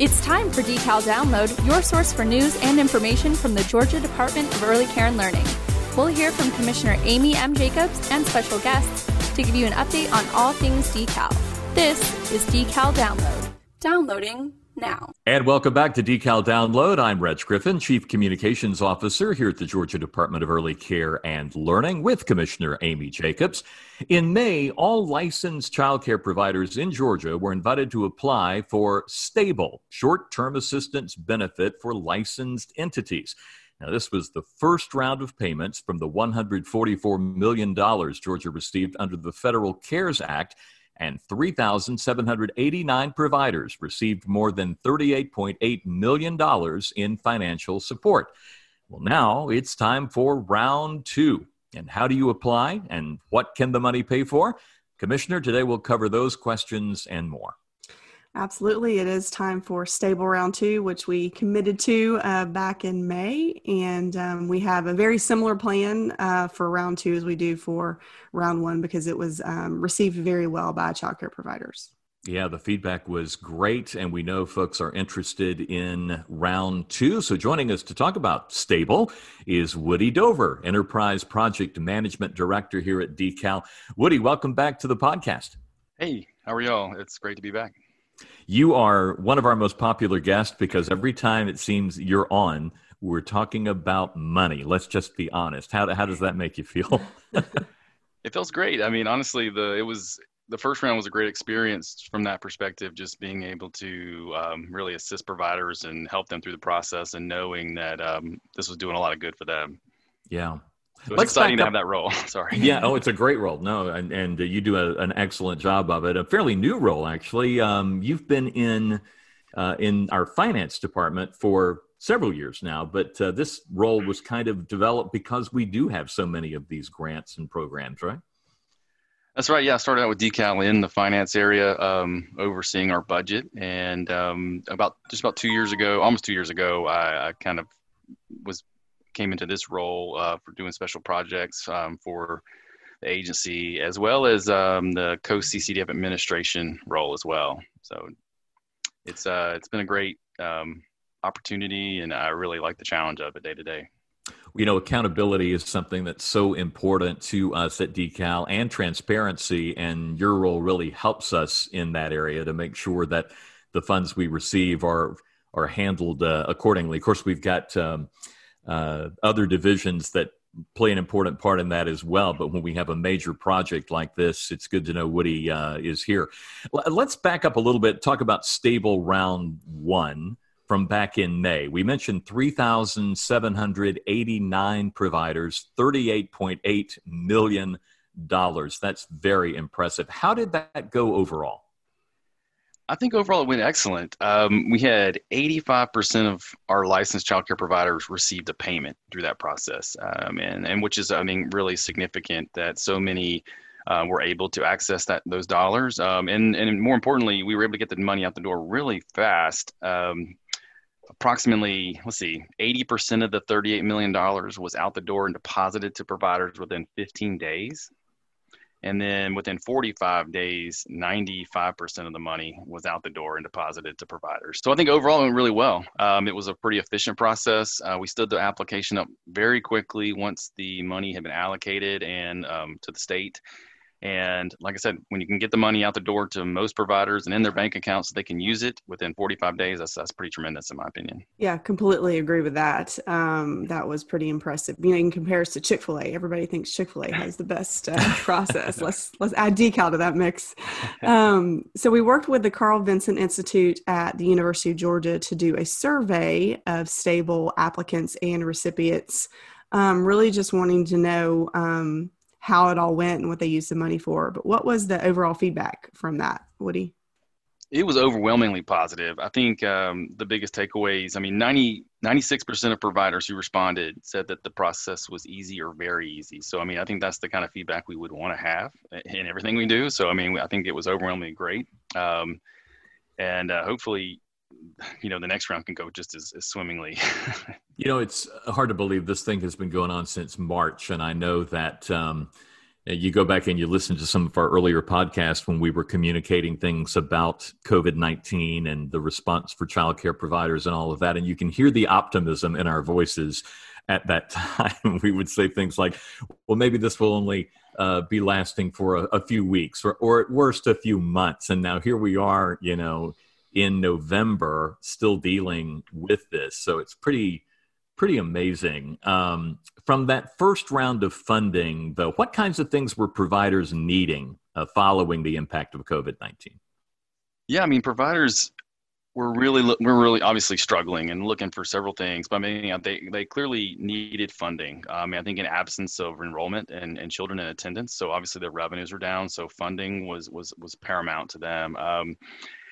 It's time for Decal Download, your source for news and information from the Georgia Department of Early Care and Learning. We'll hear from Commissioner Amy M. Jacobs and special guests to give you an update on all things decal. This is Decal Download. Downloading now. And welcome back to Decal Download. I'm Reg Griffin, Chief Communications Officer here at the Georgia Department of Early Care and Learning with Commissioner Amy Jacobs. In May, all licensed childcare providers in Georgia were invited to apply for stable short term assistance benefit for licensed entities. Now, this was the first round of payments from the $144 million Georgia received under the Federal CARES Act and 3,789 providers received more than $38.8 million in financial support. Well, now it's time for round two. And how do you apply and what can the money pay for? Commissioner, today we'll cover those questions and more. Absolutely. It is time for Stable Round Two, which we committed to uh, back in May. And um, we have a very similar plan uh, for Round Two as we do for Round One because it was um, received very well by childcare providers. Yeah, the feedback was great, and we know folks are interested in round two. So, joining us to talk about Stable is Woody Dover, Enterprise Project Management Director here at Decal. Woody, welcome back to the podcast. Hey, how are y'all? It's great to be back. You are one of our most popular guests because every time it seems you're on, we're talking about money. Let's just be honest. How, how does that make you feel? it feels great. I mean, honestly, the it was the first round was a great experience from that perspective. Just being able to um, really assist providers and help them through the process, and knowing that um, this was doing a lot of good for them. Yeah, so it's exciting to have that role. Sorry. Yeah. Oh, it's a great role. No, and, and uh, you do a, an excellent job of it. A fairly new role, actually. Um, you've been in uh, in our finance department for several years now, but uh, this role was kind of developed because we do have so many of these grants and programs, right? That's right. Yeah, I started out with Decal in the finance area, um, overseeing our budget, and um, about just about two years ago, almost two years ago, I, I kind of was came into this role uh, for doing special projects um, for the agency, as well as um, the co-CCDF administration role as well. So it's uh, it's been a great um, opportunity, and I really like the challenge of it day to day. You know, accountability is something that's so important to us at Decal, and transparency. And your role really helps us in that area to make sure that the funds we receive are are handled uh, accordingly. Of course, we've got um, uh, other divisions that play an important part in that as well. But when we have a major project like this, it's good to know Woody uh, is here. L- let's back up a little bit, talk about stable round one from back in May. We mentioned 3,789 providers, $38.8 million. That's very impressive. How did that go overall? I think overall it went excellent. Um, we had 85% of our licensed childcare providers received a payment through that process, um, and and which is I mean really significant that so many uh, were able to access that those dollars, um, and and more importantly, we were able to get the money out the door really fast. Um, approximately, let's see, 80% of the $38 million was out the door and deposited to providers within 15 days. And then within 45 days, 95% of the money was out the door and deposited to providers. So I think overall it went really well. Um, it was a pretty efficient process. Uh, we stood the application up very quickly once the money had been allocated and um, to the state. And like I said, when you can get the money out the door to most providers and in their bank accounts, so they can use it within 45 days. That's that's pretty tremendous, in my opinion. Yeah, completely agree with that. Um, that was pretty impressive. You know, in comparison to Chick Fil A, everybody thinks Chick Fil A has the best uh, process. let's let's add decal to that mix. Um, so we worked with the Carl Vinson Institute at the University of Georgia to do a survey of stable applicants and recipients. Um, really, just wanting to know um, how it all went and what they used the money for. But what was the overall feedback from that, Woody? It was overwhelmingly positive. I think um, the biggest takeaways, I mean, 90, 96% of providers who responded said that the process was easy or very easy. So, I mean, I think that's the kind of feedback we would want to have in everything we do. So, I mean, I think it was overwhelmingly great. Um, and uh, hopefully, you know the next round can go just as, as swimmingly you know it's hard to believe this thing has been going on since march and i know that um, you go back and you listen to some of our earlier podcasts when we were communicating things about COVID 19 and the response for childcare providers and all of that. And you can hear the optimism in our voices at that time. we would say things like, well, maybe this will only uh, be lasting for a, a few weeks or, or at worst a few months. And now here we are, you know, in November, still dealing with this. So it's pretty pretty amazing. Um, from that first round of funding, though, what kinds of things were providers needing uh, following the impact of COVID nineteen? Yeah, I mean, providers were really we're really obviously struggling and looking for several things. But I mean, they they clearly needed funding. I mean, I think in absence of enrollment and, and children in attendance, so obviously their revenues were down. So funding was was was paramount to them. Um,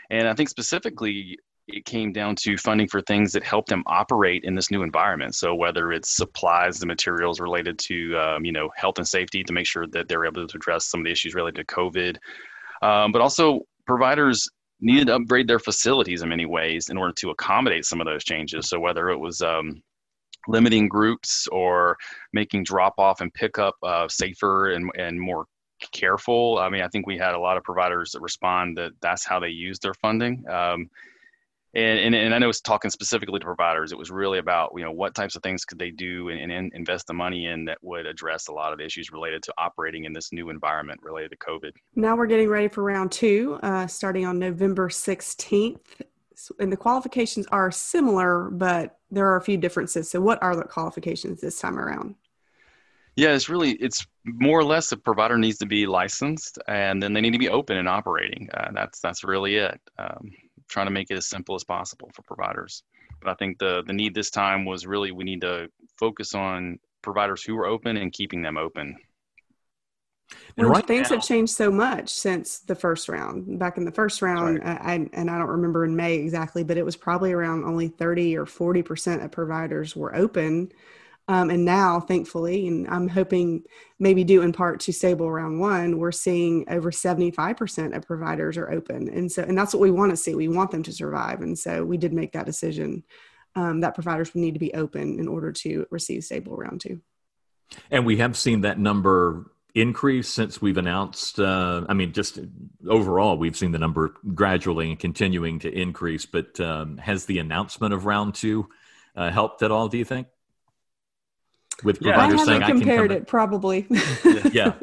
and I think specifically it came down to funding for things that help them operate in this new environment. So whether it's supplies, the materials related to um, you know health and safety to make sure that they're able to address some of the issues related to COVID, um, but also providers needed to upgrade their facilities in many ways in order to accommodate some of those changes. So whether it was um, limiting groups or making drop off and pickup uh, safer and, and more careful. I mean, I think we had a lot of providers that respond that that's how they use their funding. Um, and, and, and I know it's talking specifically to providers. It was really about you know what types of things could they do and, and invest the money in that would address a lot of issues related to operating in this new environment related to COVID. Now we're getting ready for round two, uh, starting on November sixteenth, and the qualifications are similar, but there are a few differences. So, what are the qualifications this time around? Yeah, it's really it's more or less the provider needs to be licensed, and then they need to be open and operating. Uh, that's that's really it. Um, trying to make it as simple as possible for providers. But I think the the need this time was really we need to focus on providers who are open and keeping them open. And right things now, have changed so much since the first round. Back in the first round, right. Uh, I, and I don't remember in May exactly, but it was probably around only 30 or 40 percent of providers were open. Um, and now, thankfully, and I'm hoping maybe due in part to stable round one, we're seeing over 75% of providers are open. And so, and that's what we want to see. We want them to survive. And so we did make that decision um, that providers would need to be open in order to receive stable round two. And we have seen that number increase since we've announced uh, i mean just overall we've seen the number gradually and continuing to increase but um, has the announcement of round two uh, helped at all do you think with providers yeah, I saying I compared it probably. yeah.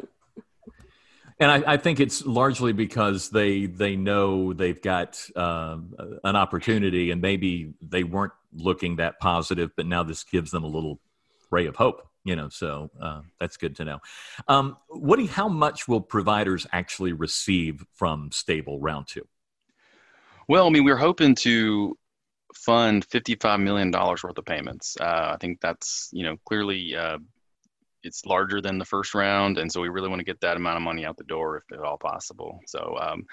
And I, I, think it's largely because they they know they've got uh, an opportunity, and maybe they weren't looking that positive, but now this gives them a little ray of hope. You know, so uh, that's good to know. Um, Woody, how much will providers actually receive from Stable Round Two? Well, I mean, we're hoping to fund $55 million worth of payments. Uh, I think that's, you know, clearly uh, it's larger than the first round. And so we really want to get that amount of money out the door if at all possible. So, um,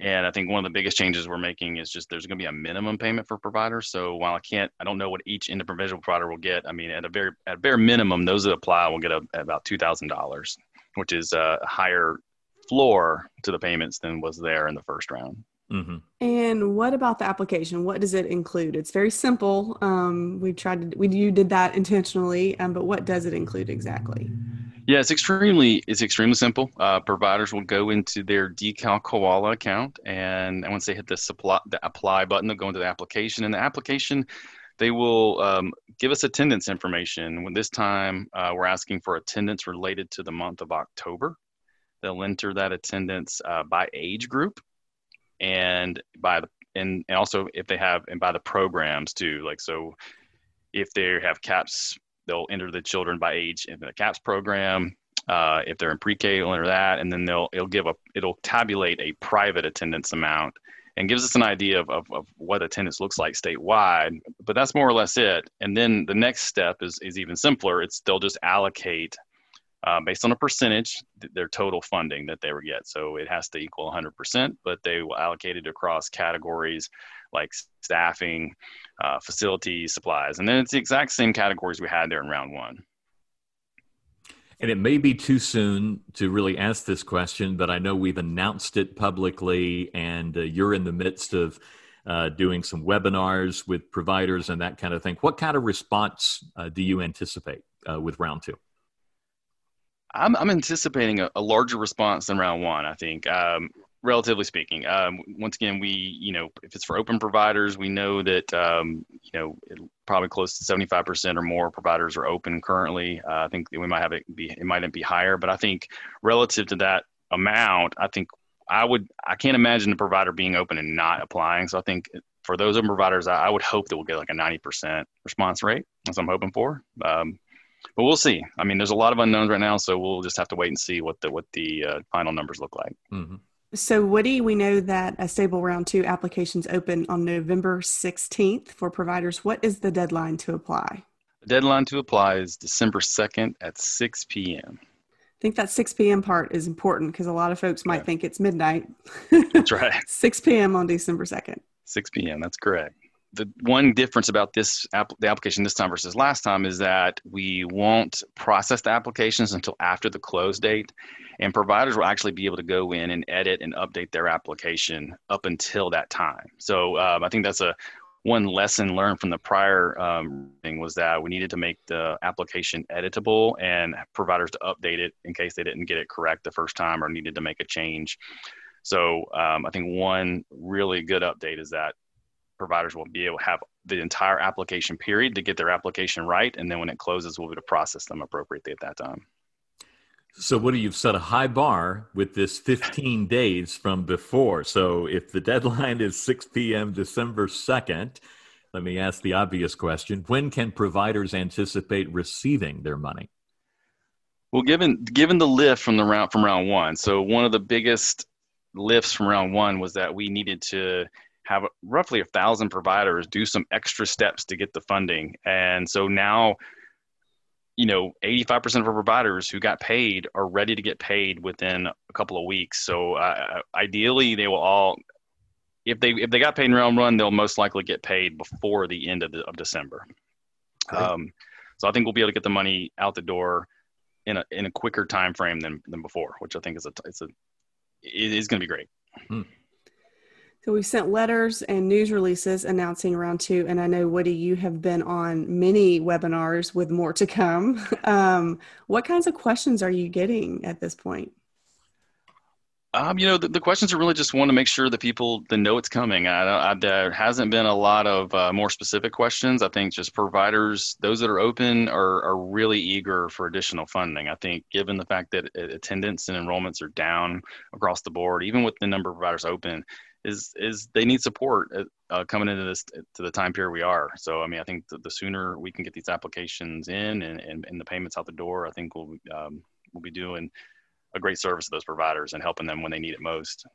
and I think one of the biggest changes we're making is just there's going to be a minimum payment for providers. So while I can't, I don't know what each individual provider will get. I mean, at a very, at a bare minimum, those that apply will get a, about $2,000, which is a higher floor to the payments than was there in the first round. Mm-hmm. And what about the application? What does it include? It's very simple. Um, we tried to, we you did that intentionally, um, but what does it include exactly? Yeah, it's extremely it's extremely simple. Uh, providers will go into their Decal Koala account, and once they hit the supply the apply button, they'll go into the application. And the application, they will um, give us attendance information. When this time uh, we're asking for attendance related to the month of October, they'll enter that attendance uh, by age group and by the and, and also if they have and by the programs too like so if they have caps they'll enter the children by age in the caps program uh, if they're in pre-k they'll enter that and then they'll it'll give a it'll tabulate a private attendance amount and gives us an idea of, of, of what attendance looks like statewide but that's more or less it. And then the next step is, is even simpler. It's they'll just allocate uh, based on a percentage, their total funding that they would get. So it has to equal 100%, but they will allocate it across categories like staffing, uh, facilities, supplies. And then it's the exact same categories we had there in round one. And it may be too soon to really ask this question, but I know we've announced it publicly, and uh, you're in the midst of uh, doing some webinars with providers and that kind of thing. What kind of response uh, do you anticipate uh, with round two? I'm, I'm anticipating a, a, larger response than round one. I think, um, relatively speaking. Um, once again, we you know if it's for open providers, we know that um, you know probably close to 75% or more providers are open currently. Uh, I think we might have it be it might be higher, but I think relative to that amount, I think I would I can't imagine the provider being open and not applying. So I think for those open providers, I, I would hope that we'll get like a 90% response rate. That's what I'm hoping for. Um, but we'll see. I mean, there's a lot of unknowns right now, so we'll just have to wait and see what the what the uh, final numbers look like. Mm-hmm. So, Woody, we know that a stable round two applications open on November 16th for providers. What is the deadline to apply? The deadline to apply is December 2nd at 6 p.m. I think that 6 p.m. part is important because a lot of folks might yeah. think it's midnight. That's right. 6 p.m. on December 2nd. 6 p.m. That's correct the one difference about this app, the application this time versus last time is that we won't process the applications until after the close date and providers will actually be able to go in and edit and update their application up until that time. So um, i think that's a one lesson learned from the prior um, thing was that we needed to make the application editable and providers to update it in case they didn't get it correct the first time or needed to make a change. So um, i think one really good update is that providers will be able to have the entire application period to get their application right. And then when it closes, we'll be able to process them appropriately at that time. So, what do you've set a high bar with this 15 days from before? So, if the deadline is 6 p.m. December 2nd, let me ask the obvious question: When can providers anticipate receiving their money? Well, given given the lift from the round from round one, so one of the biggest lifts from round one was that we needed to have roughly a thousand providers do some extra steps to get the funding. And so now, you know, 85% of our providers who got paid are ready to get paid within a couple of weeks. So uh, ideally, they will all, if they if they got paid in round one, they'll most likely get paid before the end of, the, of December. Um, so I think we'll be able to get the money out the door in a in a quicker time frame than than before, which I think is a it's a it is going to be great. Hmm. So we've sent letters and news releases announcing round two, and I know Woody, you have been on many webinars with more to come. Um, what kinds of questions are you getting at this point? Um, you know, the, the, questions are really just want to make sure that people that know it's coming. I, I, there hasn't been a lot of uh, more specific questions. I think just providers, those that are open, are, are really eager for additional funding. I think given the fact that attendance and enrollments are down across the board, even with the number of providers open, is is they need support uh, uh, coming into this to the time period we are. So I mean, I think the, sooner we can get these applications in and, and, and the payments out the door, I think we'll um, we'll be doing a great service to those providers and helping them when they need it most.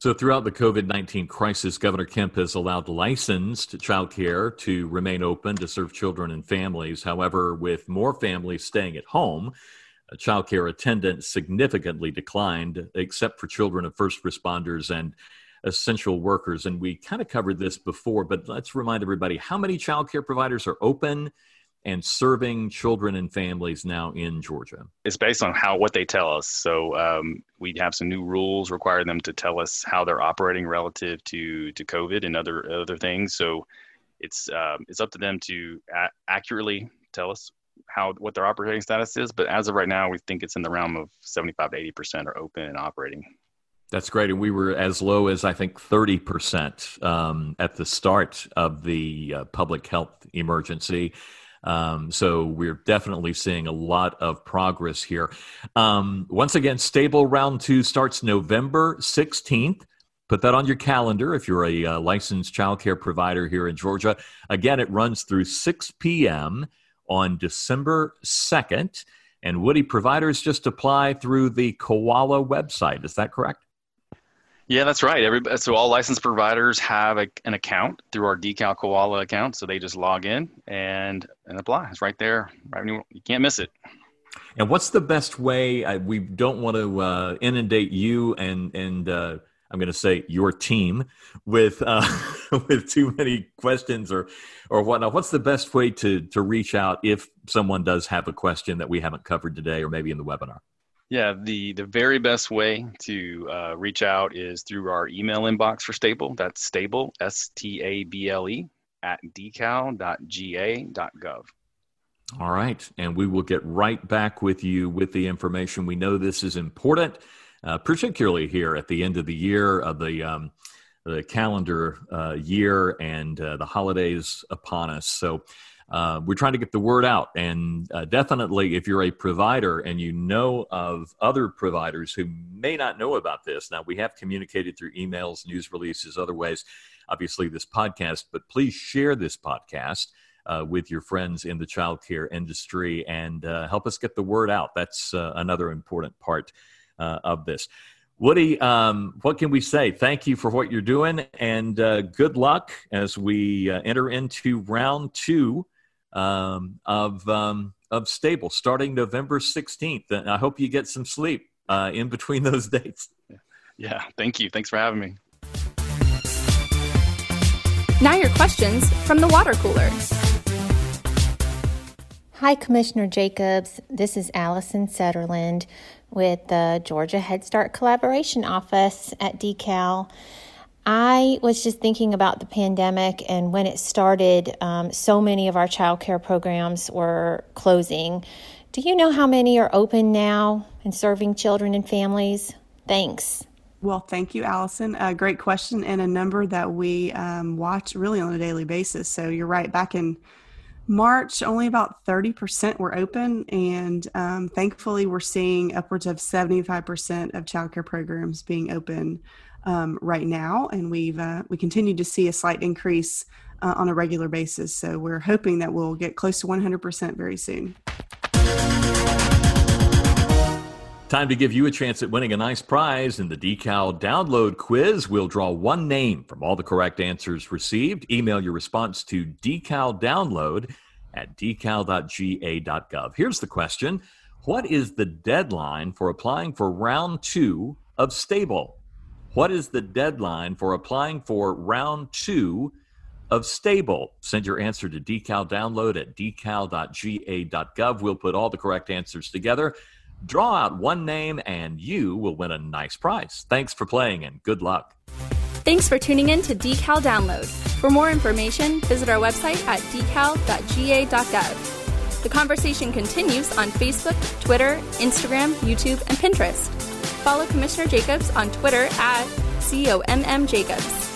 So, throughout the COVID 19 crisis, Governor Kemp has allowed licensed childcare to remain open to serve children and families. However, with more families staying at home, childcare attendance significantly declined, except for children of first responders and essential workers. And we kind of covered this before, but let's remind everybody how many childcare providers are open and serving children and families now in Georgia? It's based on how what they tell us. So um, we have some new rules require them to tell us how they're operating relative to to COVID and other other things. So it's um, it's up to them to a- accurately tell us how what their operating status is, but as of right now, we think it's in the realm of 75 to 80 percent are open and operating. That's great, and we were as low as I think 30 percent um, at the start of the uh, public health emergency. Um, so we're definitely seeing a lot of progress here. Um, once again, stable round two starts November 16th. Put that on your calendar if you're a uh, licensed childcare provider here in Georgia. Again, it runs through 6 p.m on December 2nd. And Woody providers just apply through the Koala website. Is that correct? Yeah, that's right. Every, so all licensed providers have a, an account through our Decal Koala account. So they just log in and, and apply. It's right there. Right you, you can't miss it. And what's the best way? I, we don't want to uh, inundate you and and uh, I'm going to say your team with uh, with too many questions or or whatnot. What's the best way to to reach out if someone does have a question that we haven't covered today or maybe in the webinar? Yeah, the the very best way to uh, reach out is through our email inbox for Stable. That's Stable S T A B L E at decal.ga.gov. All right. And we will get right back with you with the information. We know this is important, uh, particularly here at the end of the year of the. Um, the calendar uh, year and uh, the holidays upon us. So, uh, we're trying to get the word out. And uh, definitely, if you're a provider and you know of other providers who may not know about this, now we have communicated through emails, news releases, other ways, obviously, this podcast, but please share this podcast. Uh, with your friends in the childcare industry and uh, help us get the word out. That's uh, another important part uh, of this. Woody, um, what can we say? Thank you for what you're doing and good luck as we enter into round two um, of um, of stable starting November 16th. And I hope you get some sleep uh, in between those dates. Yeah, thank you. Thanks for having me. Now your questions from the water cooler. Hi, Commissioner Jacobs. This is Allison Sutherland with the Georgia Head Start Collaboration Office at DECAL. I was just thinking about the pandemic and when it started, um, so many of our child care programs were closing. Do you know how many are open now and serving children and families? Thanks. Well, thank you, Allison. A great question and a number that we um, watch really on a daily basis. So you're right. Back in March, only about 30% were open, and um, thankfully, we're seeing upwards of 75% of childcare programs being open um, right now, and we've uh, we continue to see a slight increase uh, on a regular basis. So we're hoping that we'll get close to 100% very soon. Time to give you a chance at winning a nice prize in the DECAL download quiz. We'll draw one name from all the correct answers received. Email your response to decaldownload at decal.ga.gov. Here's the question What is the deadline for applying for round two of Stable? What is the deadline for applying for round two of Stable? Send your answer to decal download at decal.ga.gov. We'll put all the correct answers together, draw out one name, and you will win a nice prize. Thanks for playing and good luck. Thanks for tuning in to Decal Download. For more information, visit our website at decal.ga.gov. The conversation continues on Facebook, Twitter, Instagram, YouTube, and Pinterest. Follow Commissioner Jacobs on Twitter at COMM Jacobs.